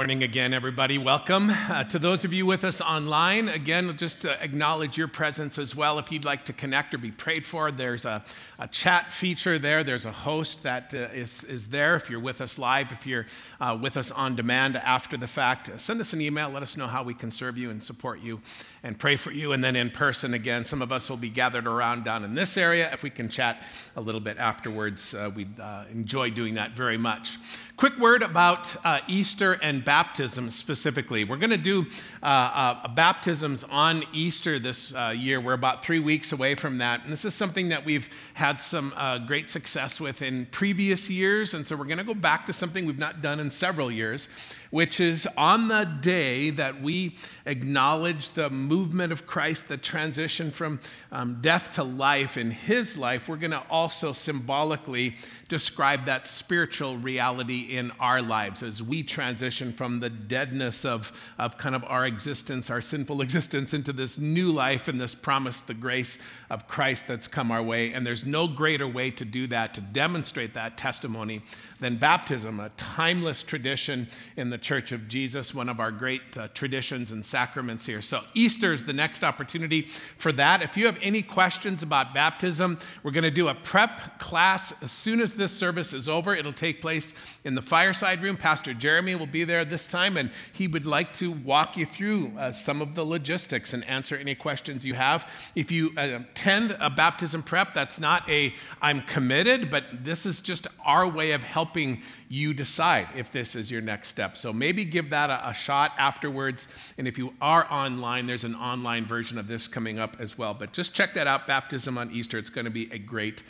Morning again, everybody. Welcome. Uh, to those of you with us online, again, just to acknowledge your presence as well. If you'd like to connect or be prayed for, there's a, a chat feature there. There's a host that uh, is is, there. If you're with us live, if you're uh, with us on demand after the fact, uh, send us an email. Let us know how we can serve you and support you and pray for you. And then in person again, some of us will be gathered around down in this area. If we can chat a little bit afterwards, uh, we'd uh, enjoy doing that very much. Quick word about Easter and baptism specifically. We're going to do uh, uh, baptisms on Easter this uh, year. We're about three weeks away from that. And this is something that we've had some uh, great success with in previous years. And so we're going to go back to something we've not done in several years which is on the day that we acknowledge the movement of Christ, the transition from um, death to life in his life, we're going to also symbolically describe that spiritual reality in our lives as we transition from the deadness of, of kind of our existence, our sinful existence, into this new life and this promise, the grace of Christ that's come our way. And there's no greater way to do that, to demonstrate that testimony, than baptism, a timeless tradition in the Church of Jesus, one of our great uh, traditions and sacraments here. So, Easter is the next opportunity for that. If you have any questions about baptism, we're going to do a prep class as soon as this service is over. It'll take place in the fireside room. Pastor Jeremy will be there this time, and he would like to walk you through uh, some of the logistics and answer any questions you have. If you attend a baptism prep, that's not a I'm committed, but this is just our way of helping you decide if this is your next step. So maybe give that a, a, shot afterwards. And if you are online, there's an online version of this coming up as well. But just check that out Baptism on Easter. It's going to be a great,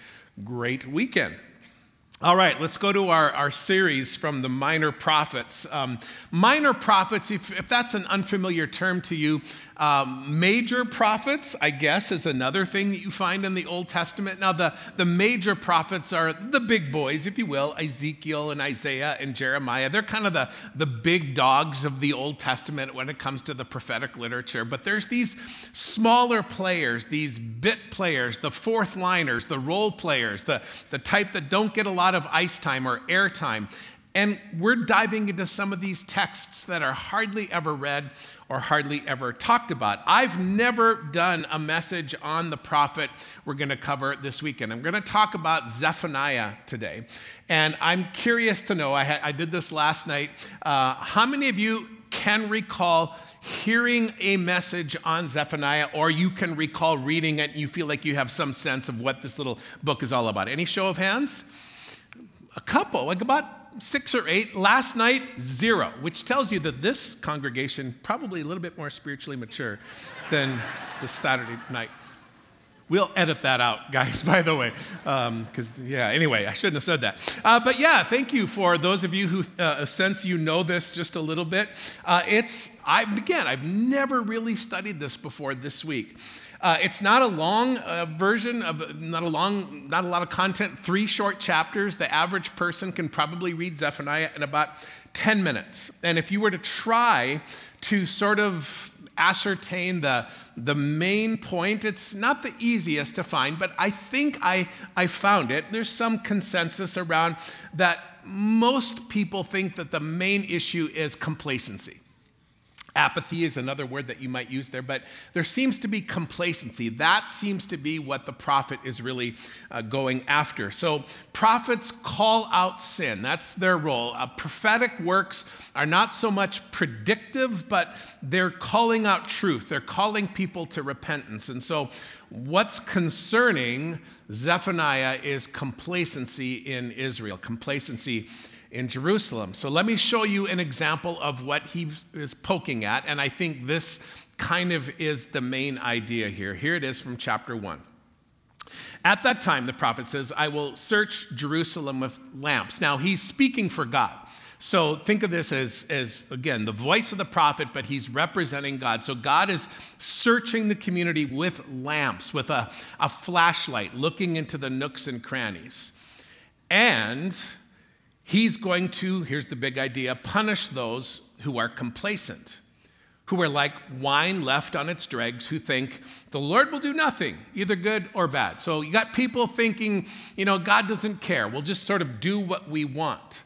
great weekend. All right, let's go to our, our series from the minor prophets. Um, minor prophets, if, if that's an unfamiliar term to you, um, major prophets, I guess, is another thing that you find in the Old Testament. Now, the, the major prophets are the big boys, if you will Ezekiel and Isaiah and Jeremiah. They're kind of the, the big dogs of the Old Testament when it comes to the prophetic literature. But there's these smaller players, these bit players, the fourth liners, the role players, the, the type that don't get a lot of ice time or air time. And we're diving into some of these texts that are hardly ever read or hardly ever talked about. I've never done a message on the prophet we're going to cover this weekend. I'm going to talk about Zephaniah today. And I'm curious to know, I, I did this last night, uh, how many of you can recall hearing a message on Zephaniah, or you can recall reading it and you feel like you have some sense of what this little book is all about? Any show of hands? A couple, like about six or eight. Last night, zero, which tells you that this congregation probably a little bit more spiritually mature than the Saturday night. We'll edit that out, guys, by the way. Because, um, yeah, anyway, I shouldn't have said that. Uh, but yeah, thank you for those of you who uh, sense you know this just a little bit. Uh, it's, I've, again, I've never really studied this before this week. Uh, it's not a long uh, version of not a long, not a lot of content. Three short chapters. The average person can probably read Zephaniah in about 10 minutes. And if you were to try to sort of ascertain the, the main point, it's not the easiest to find, but I think I, I found it. There's some consensus around that most people think that the main issue is complacency. Apathy is another word that you might use there, but there seems to be complacency. That seems to be what the prophet is really uh, going after. So, prophets call out sin. That's their role. Uh, prophetic works are not so much predictive, but they're calling out truth. They're calling people to repentance. And so, what's concerning Zephaniah is complacency in Israel, complacency in Jerusalem. So let me show you an example of what he is poking at, and I think this kind of is the main idea here. Here it is from chapter 1. At that time, the prophet says, I will search Jerusalem with lamps. Now, he's speaking for God. So think of this as, as, again, the voice of the prophet, but he's representing God. So God is searching the community with lamps, with a, a flashlight, looking into the nooks and crannies. And He's going to, here's the big idea, punish those who are complacent, who are like wine left on its dregs, who think the Lord will do nothing, either good or bad. So you got people thinking, you know, God doesn't care. We'll just sort of do what we want.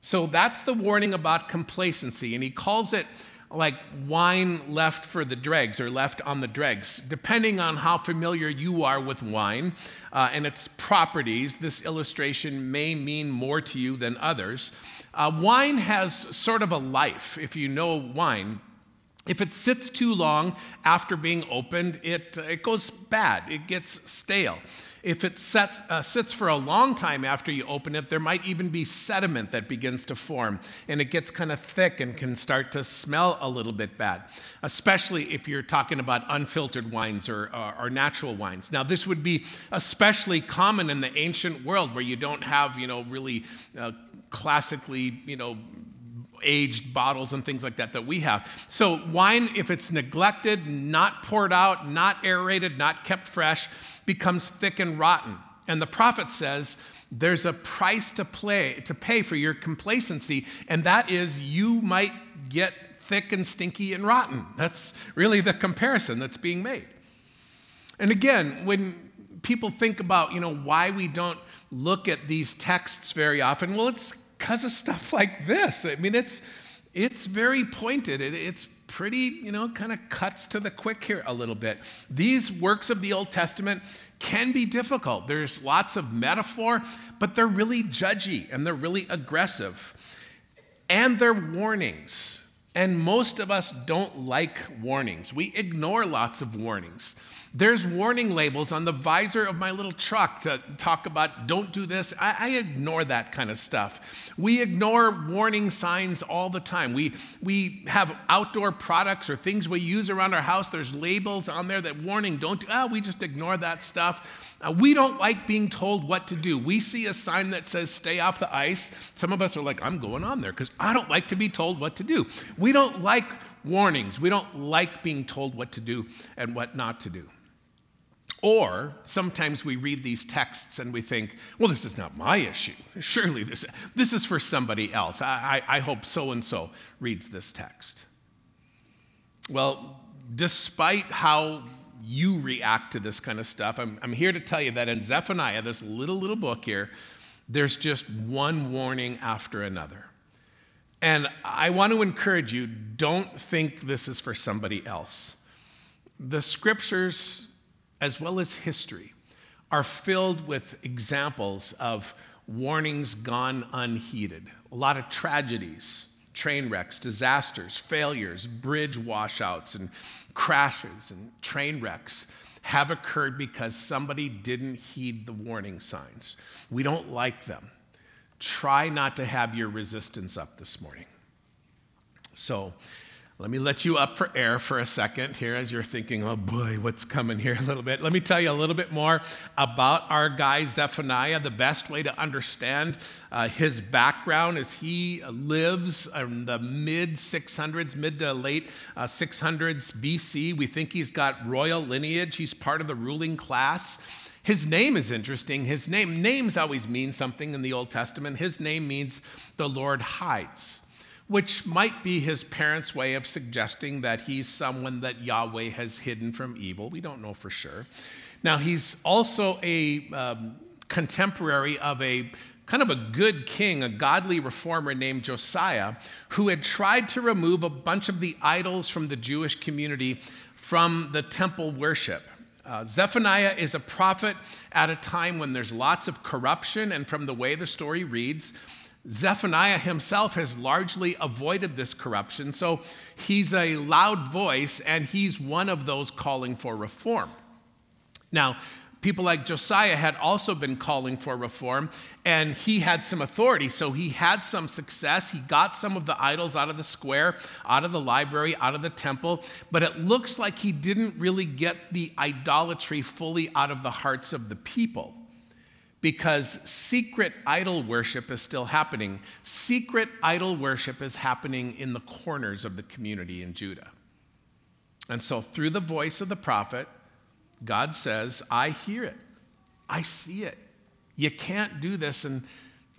So that's the warning about complacency. And he calls it like wine left for the dregs or left on the dregs. Depending on how familiar you are with wine uh, and its properties, this illustration may mean more to you than others. Uh, wine has sort of a life, if you know wine. If it sits too long after being opened, it, uh, it goes bad, it gets stale. If it sets, uh, sits for a long time after you open it, there might even be sediment that begins to form, and it gets kind of thick and can start to smell a little bit bad, especially if you're talking about unfiltered wines or, or, or natural wines. Now, this would be especially common in the ancient world where you don't have, you know, really uh, classically, you know, aged bottles and things like that that we have. So, wine, if it's neglected, not poured out, not aerated, not kept fresh, becomes thick and rotten. And the prophet says, there's a price to, play, to pay for your complacency, and that is you might get thick and stinky and rotten. That's really the comparison that's being made. And again, when people think about, you know, why we don't look at these texts very often, well, it's because of stuff like this. I mean, it's, it's very pointed. It, it's pretty, you know, kind of cuts to the quick here a little bit. These works of the Old Testament can be difficult. There's lots of metaphor, but they're really judgy and they're really aggressive. And they're warnings. And most of us don't like warnings. We ignore lots of warnings. There's warning labels on the visor of my little truck to talk about don't do this. I, I, ignore that kind of stuff. We ignore warning signs all the time. We, we have outdoor products or things we use around our house. There's labels on there that warning don't do. Oh, we just ignore that stuff. Uh, we don't like being told what to do. We see a sign that says stay off the ice. Some of us are like, I'm going on there because I don't like to be told what to do. We don't like warnings. We don't like being told what to do and what not to do. Or sometimes we read these texts and we think, well, this is not my issue. Surely this, this is for somebody else. I, I, I hope so and so reads this text. Well, despite how you react to this kind of stuff, I'm, I'm here to tell you that in Zephaniah, this little, little book here, there's just one warning after another. And I want to encourage you don't think this is for somebody else. The scriptures as well as history, are filled with examples of warnings gone unheeded. A lot of tragedies, train wrecks, disasters, failures, bridge washouts, and crashes and train wrecks have occurred because somebody didn't heed the warning signs. We don't like them. Try not to have your resistance up this morning. So, let me let you up for air for a second here as you're thinking, oh boy, what's coming here a little bit. Let me tell you a little bit more about our guy Zephaniah. The best way to understand uh, his background is he lives in the mid 600s, mid to late uh, 600s BC. We think he's got royal lineage, he's part of the ruling class. His name is interesting. His name, names always mean something in the Old Testament. His name means the Lord hides which might be his parents' way of suggesting that he's someone that Yahweh has hidden from evil. We don't know for sure. Now, he's also a um, contemporary of a kind of a good king, a godly reformer named Josiah, who had tried to remove a bunch of the idols from the Jewish community from the temple worship. Uh, Zephaniah is a prophet at a time when there's lots of corruption, and from the way the story reads, Zephaniah himself has largely avoided this corruption, so he's a loud voice and he's one of those calling for reform. Now, people like Josiah had also been calling for reform, and he had some authority, so he had some success. He got some of the idols out of the square, out of the library, out of the temple, but it looks like he didn't really get the idolatry fully out of the hearts of the people because secret idol worship is still happening. Secret idol worship is happening in the corners of the community in Judah. And so, through the voice of the prophet, God says, I hear it, I see it. You can't do this and,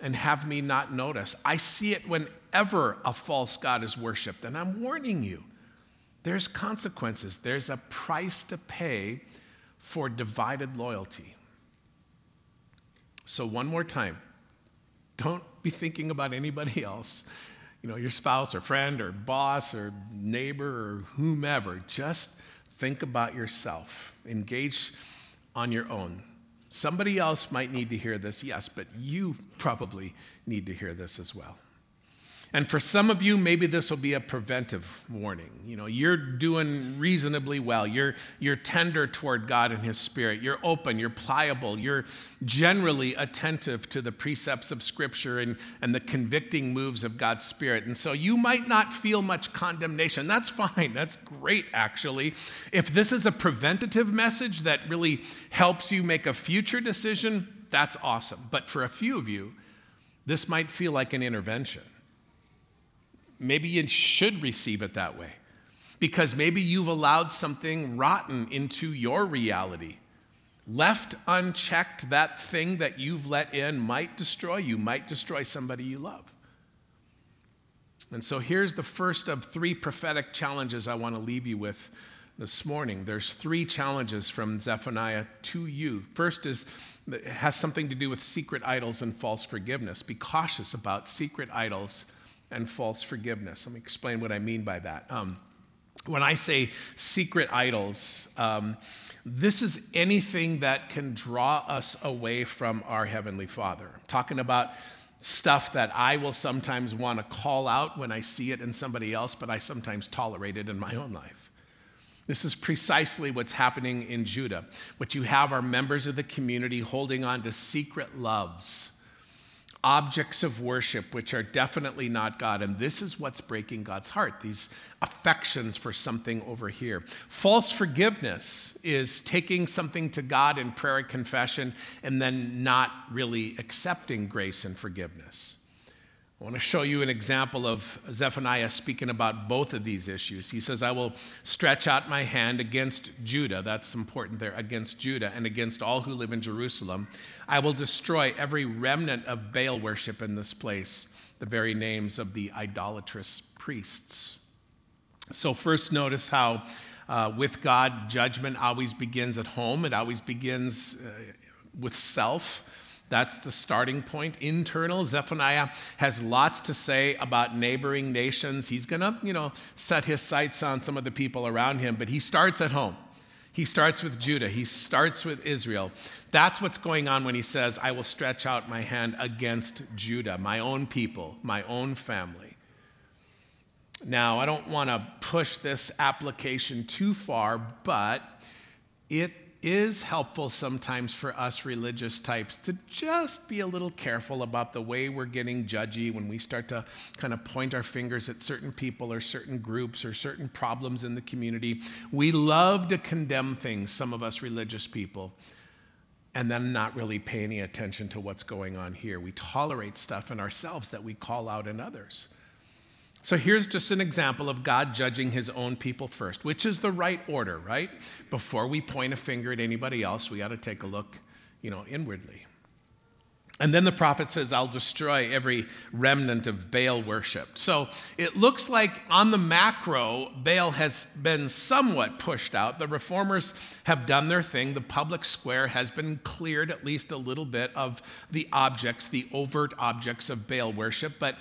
and have me not notice. I see it whenever a false God is worshiped, and I'm warning you. There's consequences, there's a price to pay for divided loyalty. So, one more time Don't be thinking about anybody else, you know, your spouse or friend or boss or neighbor or whomever. Just think about yourself. Engage on your own. Somebody else might need to hear this, yes, but you probably need to hear this as well. And for some of you, maybe this will be a preventive warning. You know, you're doing reasonably well. You're, you're tender toward God and His Spirit. You're open, you're pliable, you're generally attentive to the precepts of Scripture and, and the convicting moves of God's Spirit. And so you might not feel much condemnation. That's fine. That's great, actually. If this is a preventative message that really helps you make a future decision, that's awesome. But for a few of you, this might feel like an intervention maybe you should receive it that way because maybe you've allowed something rotten into your reality. Left unchecked, that thing that you've let in might destroy you, might destroy somebody you love. And so here's the first of three prophetic challenges I want to leave you with this morning. There's three challenges from Zephaniah to you. First is has something to do with secret idols and false forgiveness. Be cautious about secret idols and false forgiveness. Let me explain what I mean by that. Um, when I say secret idols, um, this is anything that can draw us away from our Heavenly Father. I'm talking about stuff that I will sometimes want to call out when I see it in somebody else, but I sometimes tolerate it in my own life. This is precisely what's happening in Judah. What you have are members of the community holding on to secret loves objects of worship, which are definitely not God. And this is what's breaking God's heart these affections for something over here. False forgiveness is taking something to God in prayer and confession and then not really accepting grace and forgiveness. I want to show you an example of Zephaniah speaking about both of these issues. He says, I will stretch out my hand against Judah. That's important there, against Judah and against all who live in Jerusalem. I will destroy every remnant of Baal worship in this place, the very names of the idolatrous priests. So, first, notice how uh, with God, judgment always begins at home, it always begins uh, with self. That's the starting point. Internal, Zephaniah has lots to say about neighboring nations. He's going to, you know, set his sights on some of the people around him, but he starts at home. He starts with Judah. He starts with Israel. That's what's going on when he says, I will stretch out my hand against Judah, my own people, my own family. Now, I don't want to push this application too far, but it is helpful sometimes for us religious types to just be a little careful about the way we're getting judgy when we start to kind of point our fingers at certain people or certain groups or certain problems in the community. We love to condemn things, some of us religious people, and then not really pay any attention to what's going on here. We tolerate stuff in ourselves that we call out in others. So here's just an example of God judging his own people first, which is the right order, right? Before we point a finger at anybody else, we got to take a look, you know, inwardly. And then the prophet says, I'll destroy every remnant of Baal worship. So it looks like on the macro, Baal has been somewhat pushed out. The reformers have done their thing. The public square has been cleared at least a little bit of the objects, the overt objects of Baal worship. But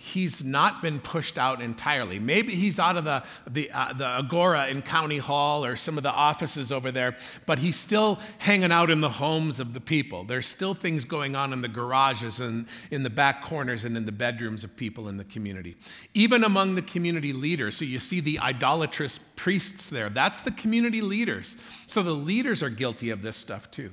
he's not been pushed out entirely. Maybe he's out of the, the, uh, the agora in County Hall or some of the offices over there, but he's still hanging out in the homes of the people. There's still things going on in the garages and in the back corners and in the bedrooms of people in the community. Even among the community leaders, so you see the idolatrous priests there, that's the community leaders. So the leaders are guilty of this stuff too.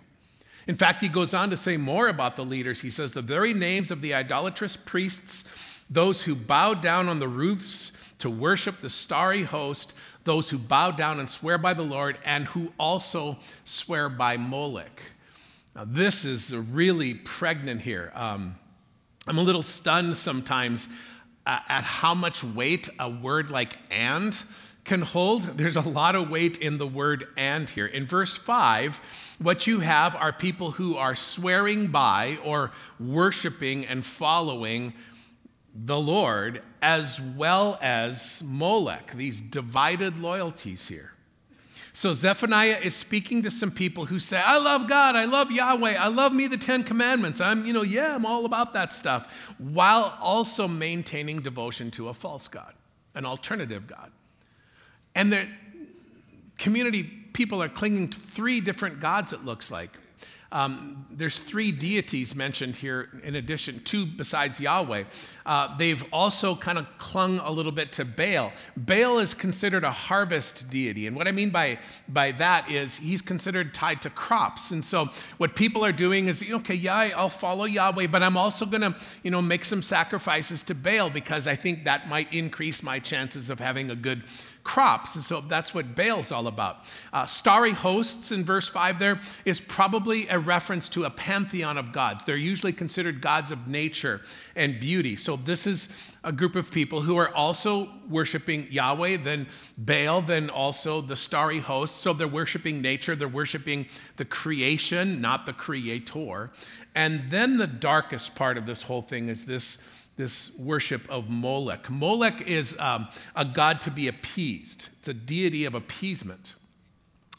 In fact, he goes on to say more about the leaders. He says, The very names of the idolatrous priests those who bow down on the roofs to worship the starry host, those who bow down and swear by the Lord, and who also swear by Molech. Now, this is really pregnant here. Um, I'm a little stunned sometimes at how much weight a word like and can hold. There's a lot of weight in the word and here. In verse 5, what you have are people who are swearing by or worshiping and following the Lord as well as Molech, these divided loyalties here. So Zephaniah is speaking to some people who say, I love God, I love Yahweh, I love me the Ten Commandments. I'm, you know, yeah, I'm all about that stuff, while also maintaining devotion to a false God, an alternative God. And the community people are clinging to three different gods, it looks like. Um, there's three deities mentioned here in addition, two besides Yahweh. Uh, they've also kind of clung a little bit to Baal. Baal is considered a harvest deity. And what I mean by, by that is he's considered tied to crops. And so what people are doing is, okay, yeah, I'll follow Yahweh, but I'm also going to, you know, make some sacrifices to Baal because I think that might increase my chances of having a good crops. And so that's what Baal's all about. Uh, starry hosts in verse 5 there is probably a reference to a pantheon of gods. They're usually considered gods of nature and beauty. So this is a group of people who are also worshiping Yahweh, then Baal, then also the starry hosts. So they're worshiping nature, they're worshiping the creation, not the creator. And then the darkest part of this whole thing is this this worship of Molech. Molech is um, a god to be appeased, it's a deity of appeasement.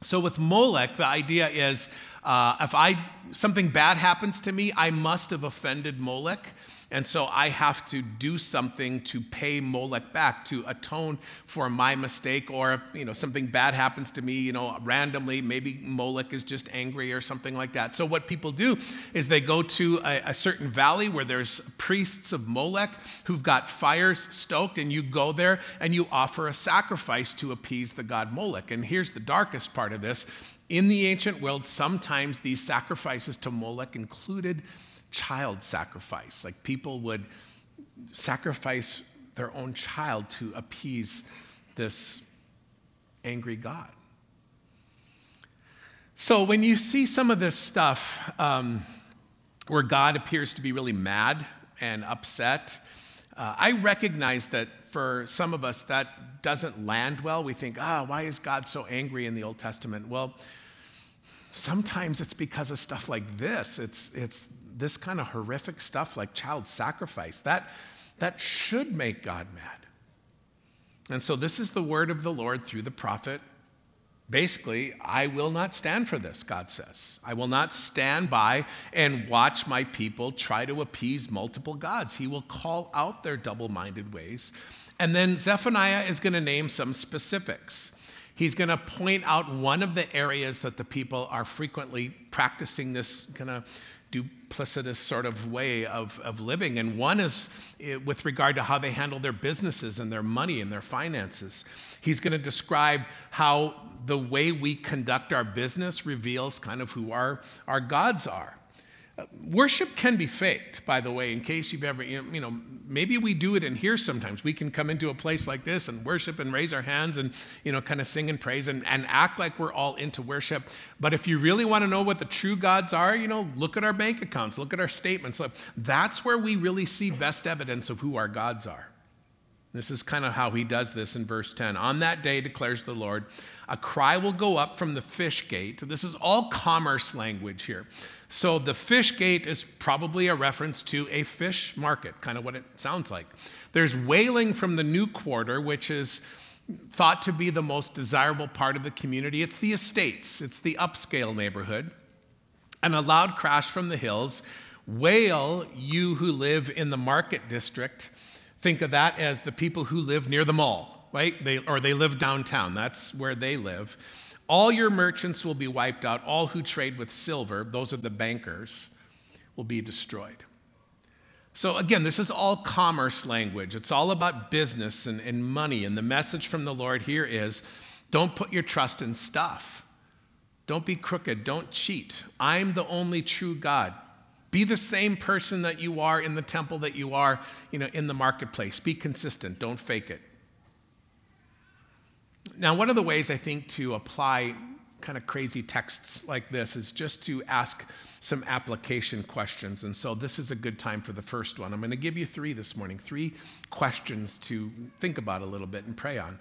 So with Molech, the idea is uh, if I something bad happens to me, I must have offended Molech. And so I have to do something to pay Molech back, to atone for my mistake, or if you know something bad happens to me, you know, randomly, maybe Molech is just angry or something like that. So what people do is they go to a, a certain valley where there's priests of Molech who've got fires stoked, and you go there and you offer a sacrifice to appease the god Molech. And here's the darkest part of this. In the ancient world, sometimes these sacrifices to Molech included child sacrifice. Like people would sacrifice their own child to appease this angry God. So when you see some of this stuff um, where God appears to be really mad and upset, uh, I recognize that for some of us that doesn't land well. We think, ah, why is God so angry in the Old Testament? Well, sometimes it's because of stuff like this. It's, it's this kind of horrific stuff like child sacrifice. That, that should make God mad. And so this is the word of the Lord through the prophet. Basically, I will not stand for this, God says. I will not stand by and watch my people try to appease multiple gods. He will call out their double minded ways. And then Zephaniah is going to name some specifics. He's going to point out one of the areas that the people are frequently practicing this kind of duplicitous sort of way of, of living. And one is eh, with regard to how they handle their businesses and their money and their finances. He's going to describe how the way we conduct our business reveals kind of who our, our gods are. Worship can be faked, by the way, in case you've ever, you know, maybe we do it in here sometimes. We can come into a place like this and worship and raise our hands and, you know, kind of sing and praise and, and act like we're all into worship. But if you really want to know what the true gods are, you know, look at our bank accounts, look at our statements. That's where we really see best evidence of who our gods are. This is kind of how he does this in verse 10. On that day, declares the Lord, a cry will go up from the fish gate. This is all commerce language here. So the fish gate is probably a reference to a fish market, kind of what it sounds like. There's wailing from the new quarter, which is thought to be the most desirable part of the community. It's the estates, it's the upscale neighborhood. And a loud crash from the hills. Wail, you who live in the market district. Think of that as the people who live near the mall, right? They, or they live downtown. That's where they live. All your merchants will be wiped out. All who trade with silver, those are the bankers, will be destroyed. So, again, this is all commerce language. It's all about business and, and money. And the message from the Lord here is don't put your trust in stuff. Don't be crooked. Don't cheat. I'm the only true God. Be the same person that you are in the temple that you are, you know, in the marketplace. Be consistent. Don't fake it. Now, one of the ways I think to apply kind of crazy texts like this is just to ask some application questions. And so this is a good time for the first one. I'm going to give you three this morning, three questions to think about a little bit and pray on.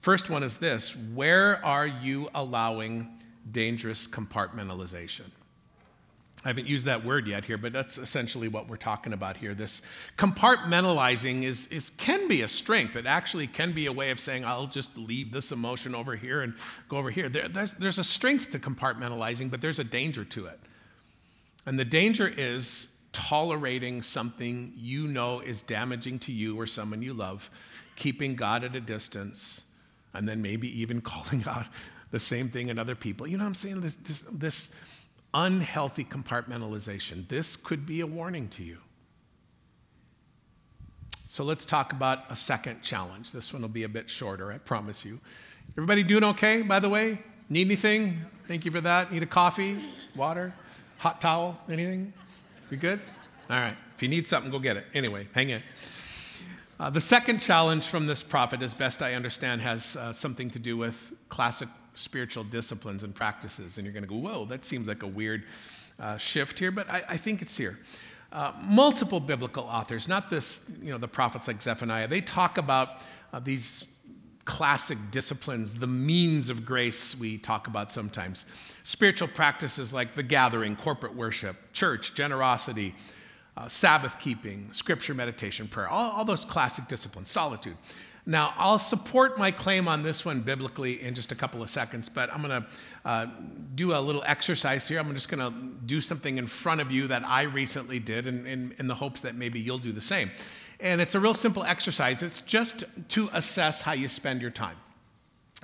First one is this Where are you allowing dangerous compartmentalization? I haven't used that word yet here, but that's essentially what we're talking about here. This compartmentalizing is, is, can be a strength. It actually can be a way of saying, I'll just leave this emotion over here and go over here. There, there's, there's a strength to compartmentalizing, but there's a danger to it. And the danger is tolerating something you know is damaging to you or someone you love, keeping God at a distance, and then maybe even calling out the same thing in other people. You know what I'm saying? This, this, this unhealthy compartmentalization. This could be a warning to you. So let's talk about a second challenge. This one will be a bit shorter, I promise you. Everybody doing okay, by the way? Need anything? Thank you for that. Need a coffee, water, hot towel, anything? We good? All right. If you need something, go get it. Anyway, hang in. Uh, the second challenge from this prophet, as best I understand, has uh, something to do with classic spiritual disciplines and practices. And you're going to go, whoa, that seems like a weird uh, shift here, but I, I, think it's here. Uh, multiple biblical authors, not this, you know, the prophets like Zephaniah, they talk about uh, these classic disciplines, the means of grace we talk about sometimes. Spiritual practices like the gathering, corporate worship, church, generosity, uh, Sabbath keeping, scripture meditation, prayer, all, all those classic disciplines, solitude. Now, I'll support my claim on this one biblically in just a couple of seconds, but I'm going to uh, do a little exercise here. I'm just going to do something in front of you that I recently did in, in, in the hopes that maybe you'll do the same. And it's a real simple exercise. It's just to assess how you spend your time.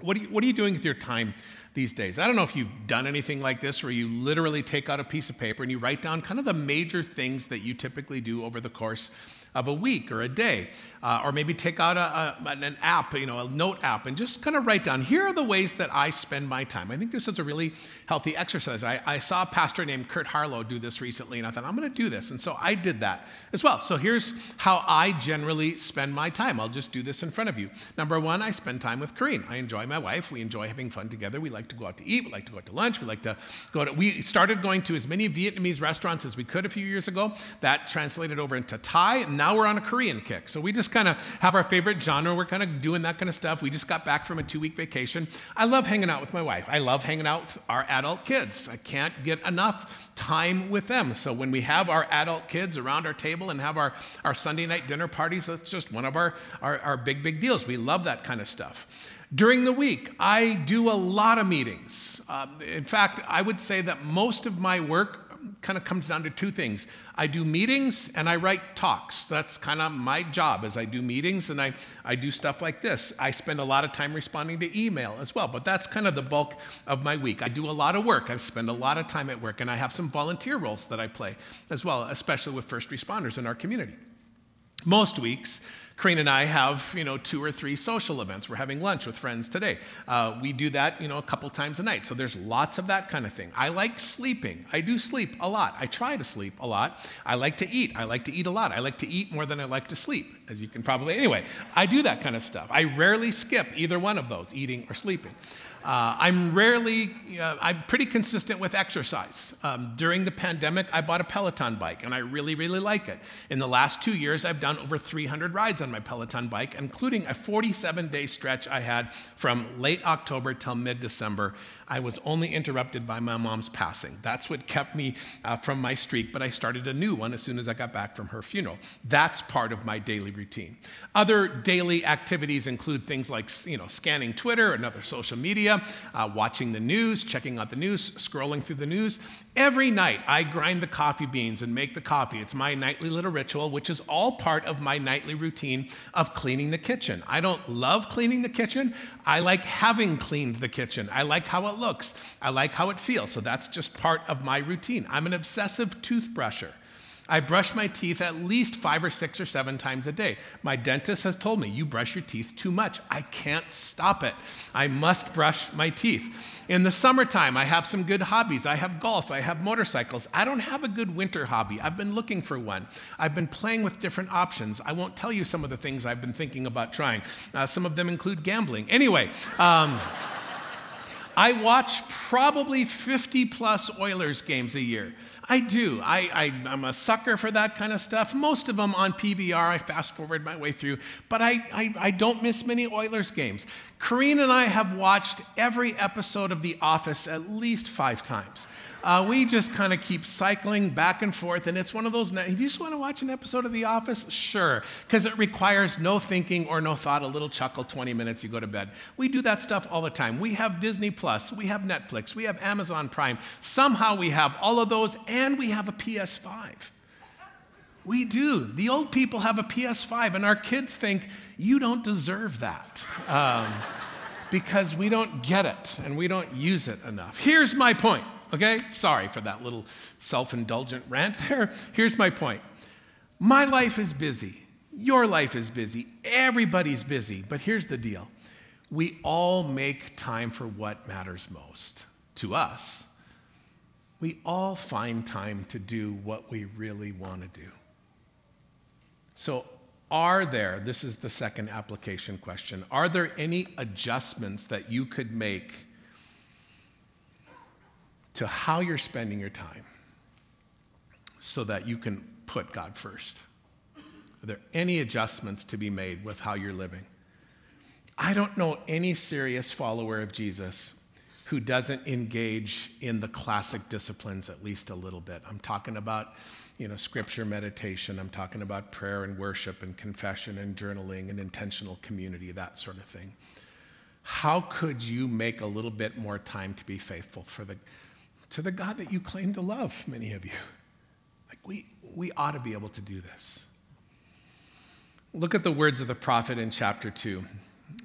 What are you, what are you doing with your time these days? I don't know if you've done anything like this where you literally take out a piece of paper and you write down kind of the major things that you typically do over the course of a week or a day. Uh, or maybe take out a, a, an app, you know, a note app, and just kind of write down here are the ways that I spend my time. I think this is a really healthy exercise. I, I saw a pastor named Kurt Harlow do this recently, and I thought, I'm going to do this. And so I did that as well. So here's how I generally spend my time. I'll just do this in front of you. Number one, I spend time with Kareen. I enjoy my wife. We enjoy having fun together. We like to go out to eat. We like to go out to lunch. We like to go to, we started going to as many Vietnamese restaurants as we could a few years ago. That translated over into Thai, and now we're on a Korean kick. So we just kind of have our favorite genre. We're kind of doing that kind of stuff. We just got back from a two week vacation. I love hanging out with my wife. I love hanging out with our adult kids. I can't get enough time with them. So when we have our adult kids around our table and have our, our Sunday night dinner parties, that's just one of our, our, our big, big deals. We love that kind of stuff. During the week, I do a lot of meetings. Um, in fact, I would say that most of my work kind of comes down to two things. I do meetings and I write talks. That's kind of my job as I do meetings and I, I do stuff like this. I spend a lot of time responding to email as well, but that's kind of the bulk of my week. I do a lot of work. I spend a lot of time at work and I have some volunteer roles that I play as well, especially with first responders in our community. Most weeks, Kareen and I have, you know, two or three social events. We're having lunch with friends today. Uh, we do that, you know, a couple times a night. So there's lots of that kind of thing. I like sleeping. I do sleep a lot. I try to sleep a lot. I like to eat. I like to eat a lot. I like to eat more than I like to sleep, as you can probably. Anyway, I do that kind of stuff. I rarely skip either one of those, eating or sleeping. Uh, I'm rarely, uh, I'm pretty consistent with exercise. Um, during the pandemic, I bought a Peloton bike and I really, really like it. In the last two years, I've done over 300 rides on my Peloton bike, including a 47 day stretch I had from late October till mid December. I was only interrupted by my mom's passing. That's what kept me uh, from my streak, but I started a new one as soon as I got back from her funeral. That's part of my daily routine. Other daily activities include things like you know, scanning Twitter and other social media, uh, watching the news, checking out the news, scrolling through the news. Every night, I grind the coffee beans and make the coffee. It's my nightly little ritual, which is all part of my nightly routine of cleaning the kitchen. I don't love cleaning the kitchen. I like having cleaned the kitchen. I like how it looks. I like how it feels. So that's just part of my routine. I'm an obsessive toothbrusher. I brush my teeth at least five or six or seven times a day. My dentist has told me, you brush your teeth too much. I can't stop it. I must brush my teeth. In the summertime, I have some good hobbies. I have golf, I have motorcycles. I don't have a good winter hobby. I've been looking for one. I've been playing with different options. I won't tell you some of the things I've been thinking about trying. Uh, some of them include gambling. Anyway, um, I watch probably 50 plus Oilers games a year. I do. I, am a sucker for that kind of stuff. Most of them on PVR, I fast forward my way through, but I, I, I don't miss many Oilers games. Kareen and I have watched every episode of The Office at least five times. Uh, we just kind of keep cycling back and forth, and it's one of those. If you just want to watch an episode of The Office, sure, because it requires no thinking or no thought, a little chuckle, 20 minutes, you go to bed. We do that stuff all the time. We have Disney Plus, we have Netflix, we have Amazon Prime. Somehow we have all of those, and we have a PS5. We do. The old people have a PS5, and our kids think you don't deserve that. Um, because we don't get it and we don't use it enough. Here's my point, okay? Sorry for that little self indulgent rant there. Here's my point my life is busy. Your life is busy. Everybody's busy. But here's the deal we all make time for what matters most to us. We all find time to do what we really want to do. So, are there, this is the second application question, are there any adjustments that you could make to how you're spending your time so that you can put God first? Are there any adjustments to be made with how you're living? I don't know any serious follower of Jesus who doesn't engage in the classic disciplines at least a little bit. I'm talking about you know, scripture meditation. I'm talking about prayer and worship and confession and journaling and intentional community, that sort of thing. How could you make a little bit more time to be faithful for the, to the God that you claim to love, many of you? Like, we, we ought to be able to do this. Look at the words of the prophet in chapter 2.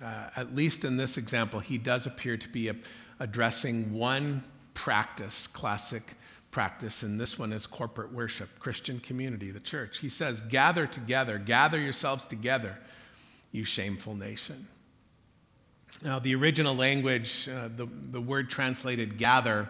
Uh, at least in this example, he does appear to be a, addressing one practice, classic practice, and this one is corporate worship, Christian community, the church. He says, Gather together, gather yourselves together, you shameful nation. Now, the original language, uh, the, the word translated gather,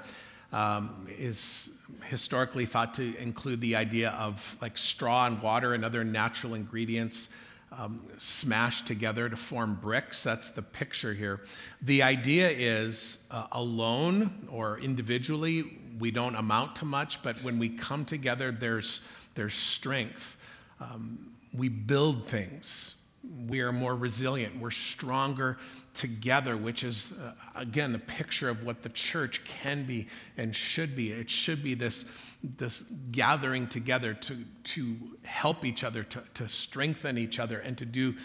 um, is historically thought to include the idea of like straw and water and other natural ingredients um, smashed together to form bricks. That's the picture here. The idea is uh, alone or individually, we don't amount to much, but when we come together, there's, there's strength. Um, we build things. We are more resilient. We're stronger together, which is, uh, again, a picture of what the church can be and should be. It should be this, this gathering together to, to help each other, to, to strengthen each other, and to do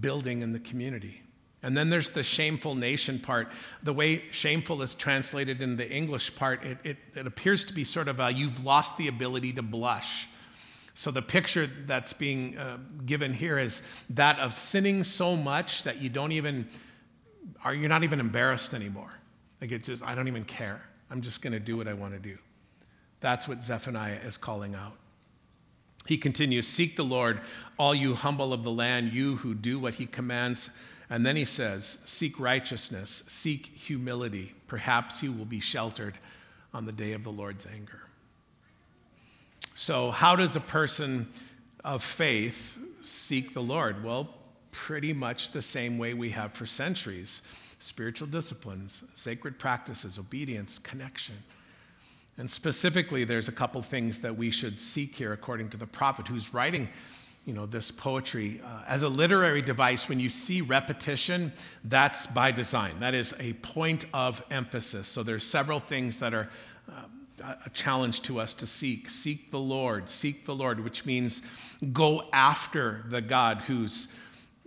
building in the community. And then there's the shameful nation part. The way shameful is translated in the English part, it, it, it appears to be sort of a you've lost the ability to blush. So the picture that's being uh, given here is that of sinning so much that you don't even, are you're not even embarrassed anymore. Like it's just, I don't even care. I'm just going to do what I want to do. That's what Zephaniah is calling out. He continues, Seek the Lord, all you humble of the land, you who do what he commands and then he says, Seek righteousness, seek humility. Perhaps you will be sheltered on the day of the Lord's anger. So, how does a person of faith seek the Lord? Well, pretty much the same way we have for centuries spiritual disciplines, sacred practices, obedience, connection. And specifically, there's a couple things that we should seek here according to the prophet who's writing you know, this poetry. Uh, as a literary device, when you see repetition, that's by design. That is a point of emphasis. So there's several things that are uh, a challenge to us to seek. Seek the Lord, seek the Lord, which means go after the God who's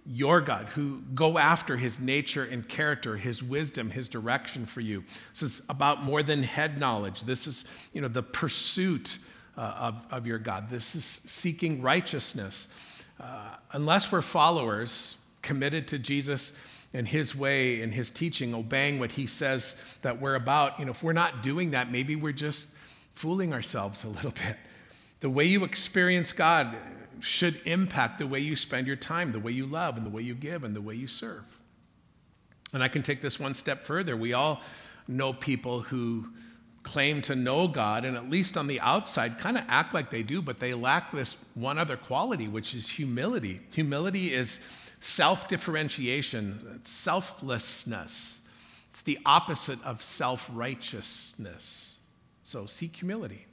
your God, who go after his nature and character, his wisdom, his direction for you. This is about more than head knowledge. This is, you know, the pursuit uh, of, of your God. This is seeking righteousness. Uh, unless we're followers committed to Jesus and his way and his teaching, obeying what he says that we're about, you know, if we're not doing that, maybe we're just fooling ourselves a little bit. The way you experience God should impact the way you spend your time, the way you love, and the way you give, and the way you serve. And I can take this one step further. We all know people who claim to know God and at least on the outside kind of act like they do, but they lack this one other quality, which is humility. Humility is self differentiation, selflessness. It's the opposite of self righteousness. So seek humility.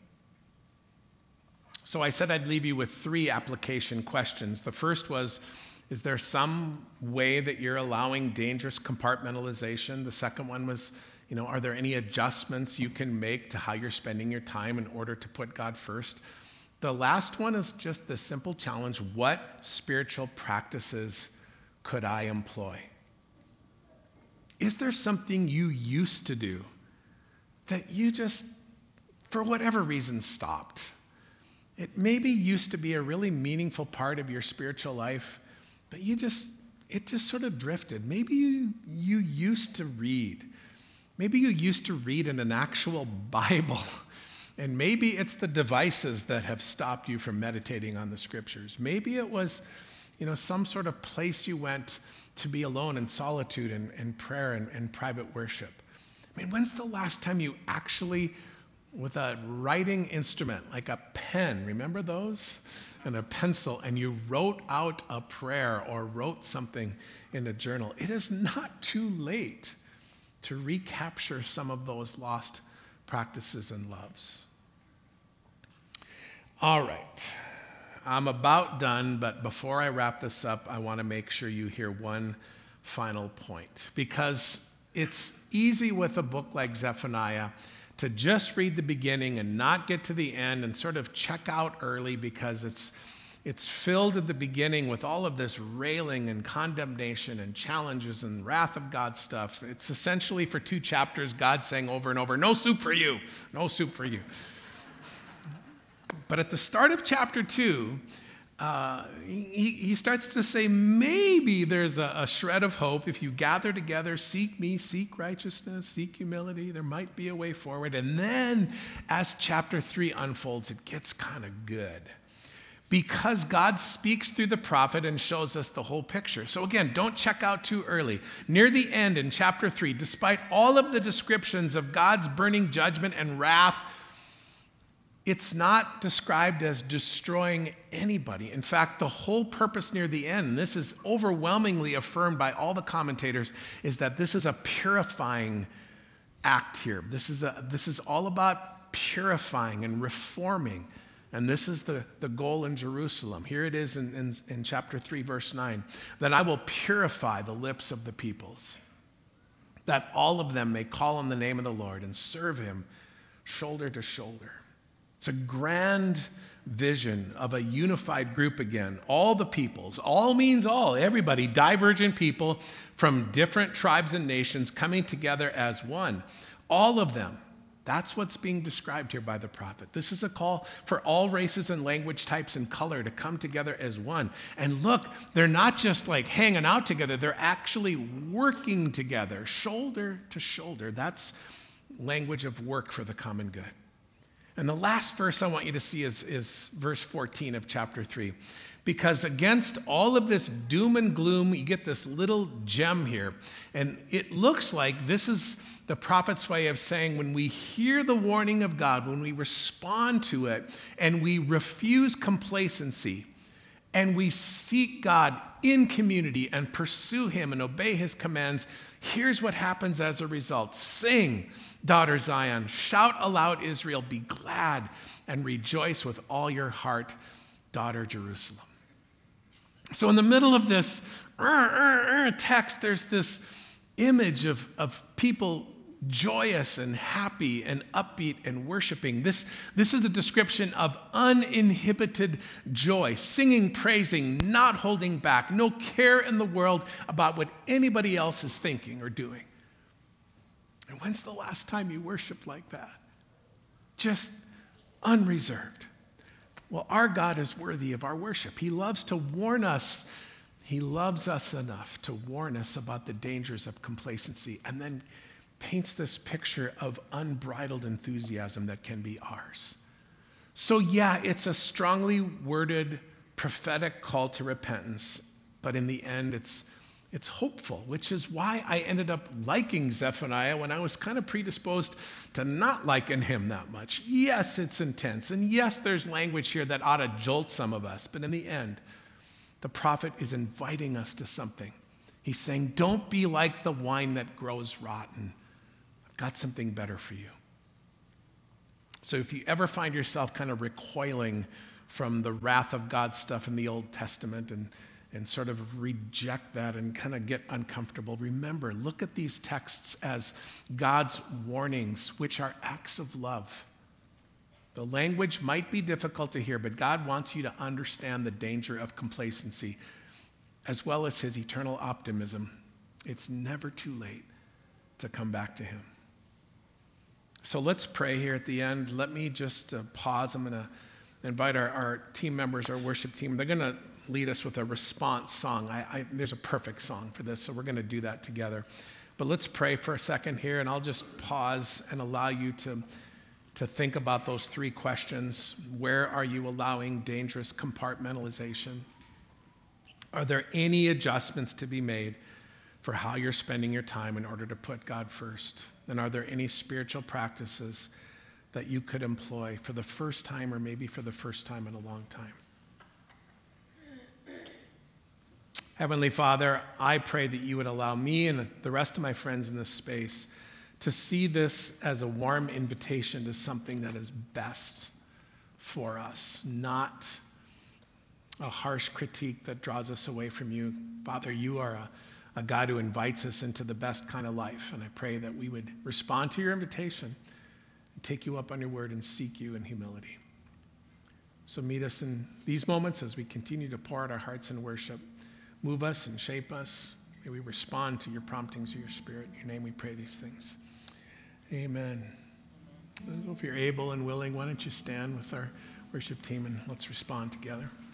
So I said I'd leave you with three application questions. The first was Is there some way that you're allowing dangerous compartmentalization? The second one was You know, are there any adjustments you can make to how you're spending your time in order to put God first? The last one is just the simple challenge what spiritual practices could I employ? Is there something you used to do that you just, for whatever reason, stopped? It maybe used to be a really meaningful part of your spiritual life, but you just, it just sort of drifted. Maybe you, you used to read. Maybe you used to read in an actual Bible. And maybe it's the devices that have stopped you from meditating on the scriptures. Maybe it was, you know, some sort of place you went to be alone in solitude and, and prayer and, and private worship. I mean, when's the last time you actually, with a writing instrument like a pen, remember those? And a pencil, and you wrote out a prayer or wrote something in a journal? It is not too late to recapture some of those lost practices and loves. All right. I'm about done, but before I wrap this up, I want to make sure you hear one final point because it's easy with a book like Zephaniah to just read the beginning and not get to the end and sort of check out early because it's it's filled at the beginning with all of this railing and condemnation and challenges and wrath of God stuff. It's essentially for two chapters, God saying over and over, No soup for you, no soup for you. But at the start of chapter two, uh, he, he starts to say, maybe there's a, a, shred of hope. If you gather together, seek me, seek righteousness, seek humility, there might be a way forward. And then as chapter three unfolds, it gets kind of good because God speaks through the prophet and shows us the whole picture. So, again, don't check out too early. Near the end in chapter 3, despite all of the descriptions of God's burning judgment and wrath, it's not described as destroying anybody. In fact, the whole purpose near the end, and this is overwhelmingly affirmed by all the commentators, is that this is a purifying act here. This is, a, this is all about purifying and reforming and this is the, the goal in Jerusalem. Here it is in, in, in chapter 3, verse 9 that I will purify the lips of the peoples, that all of them may call on the name of the Lord and serve him shoulder to shoulder. It's a grand vision of a unified group again. All the peoples, all means all, everybody, divergent people from different tribes and nations coming together as one. All of them that's what's being described here by the prophet. This is a call for all races and language types and color to come together as one. And look, they're not just like hanging out together, they're actually working together, shoulder to shoulder. That's language of work for the common good. And the last verse I want you to see is, is verse 14 of chapter 3. Because against all of this doom and gloom, you get this little gem here. And it looks like this is the prophet's way of saying when we hear the warning of God, when we respond to it, and we refuse complacency, and we seek God in community and pursue Him and obey His commands, here's what happens as a result. Sing, daughter Zion, shout aloud, Israel, be glad and rejoice with all your heart, daughter Jerusalem. So, in the middle of this uh, uh, uh, text, there's this image of, of people joyous and happy and upbeat and worshiping. This, this is a description of uninhibited joy, singing, praising, not holding back, no care in the world about what anybody else is thinking or doing. And when's the last time you worshiped like that? Just unreserved. Well, our God is worthy of our worship. He loves to warn us. He loves us enough to warn us about the dangers of complacency and then paints this picture of unbridled enthusiasm that can be ours. So, yeah, it's a strongly worded prophetic call to repentance, but in the end, it's, it's hopeful, which is why I ended up liking Zephaniah when I was kind of predisposed to not liking him that much. Yes, it's intense, and yes, there's language here that ought to jolt some of us, but in the end, the prophet is inviting us to something. He's saying, Don't be like the wine that grows rotten got something better for you. So if you ever find yourself kind of recoiling from the wrath of God stuff in the Old Testament and, and sort of reject that and kind of get uncomfortable. Remember, look at these texts as God's warnings, which are acts of love. The language might be difficult to hear, but God wants you to understand the danger of complacency as well as his eternal optimism. It's never too late to come back to him. So let's pray here at the end. Let me just uh, pause. I'm going to invite our, our, team members, our worship team. They're going to lead us with a response song. I, I, there's a perfect song for this, so we're going to do that together. But let's pray for a second here, and I'll just pause and allow you to, to think about those three questions. Where are you allowing dangerous compartmentalization? Are there any adjustments to be made for how you're spending your time in order to put God first? And are there any spiritual practices that you could employ for the first time or maybe for the first time in a long time? Heavenly Father, I pray that you would allow me and the rest of my friends in this space to see this as a warm invitation to something that is best for us, not a harsh critique that draws us away from you. Father, you are a, a God who invites us into the best kind of life, and I pray that we would respond to your invitation and take you up on your word and seek you in humility. So meet us in these moments as we continue to pour out our hearts in worship. Move us and shape us. May we respond to your promptings of your spirit. In your name we pray these things. Amen. If you're able and willing, why don't you stand with our worship team and let's respond together.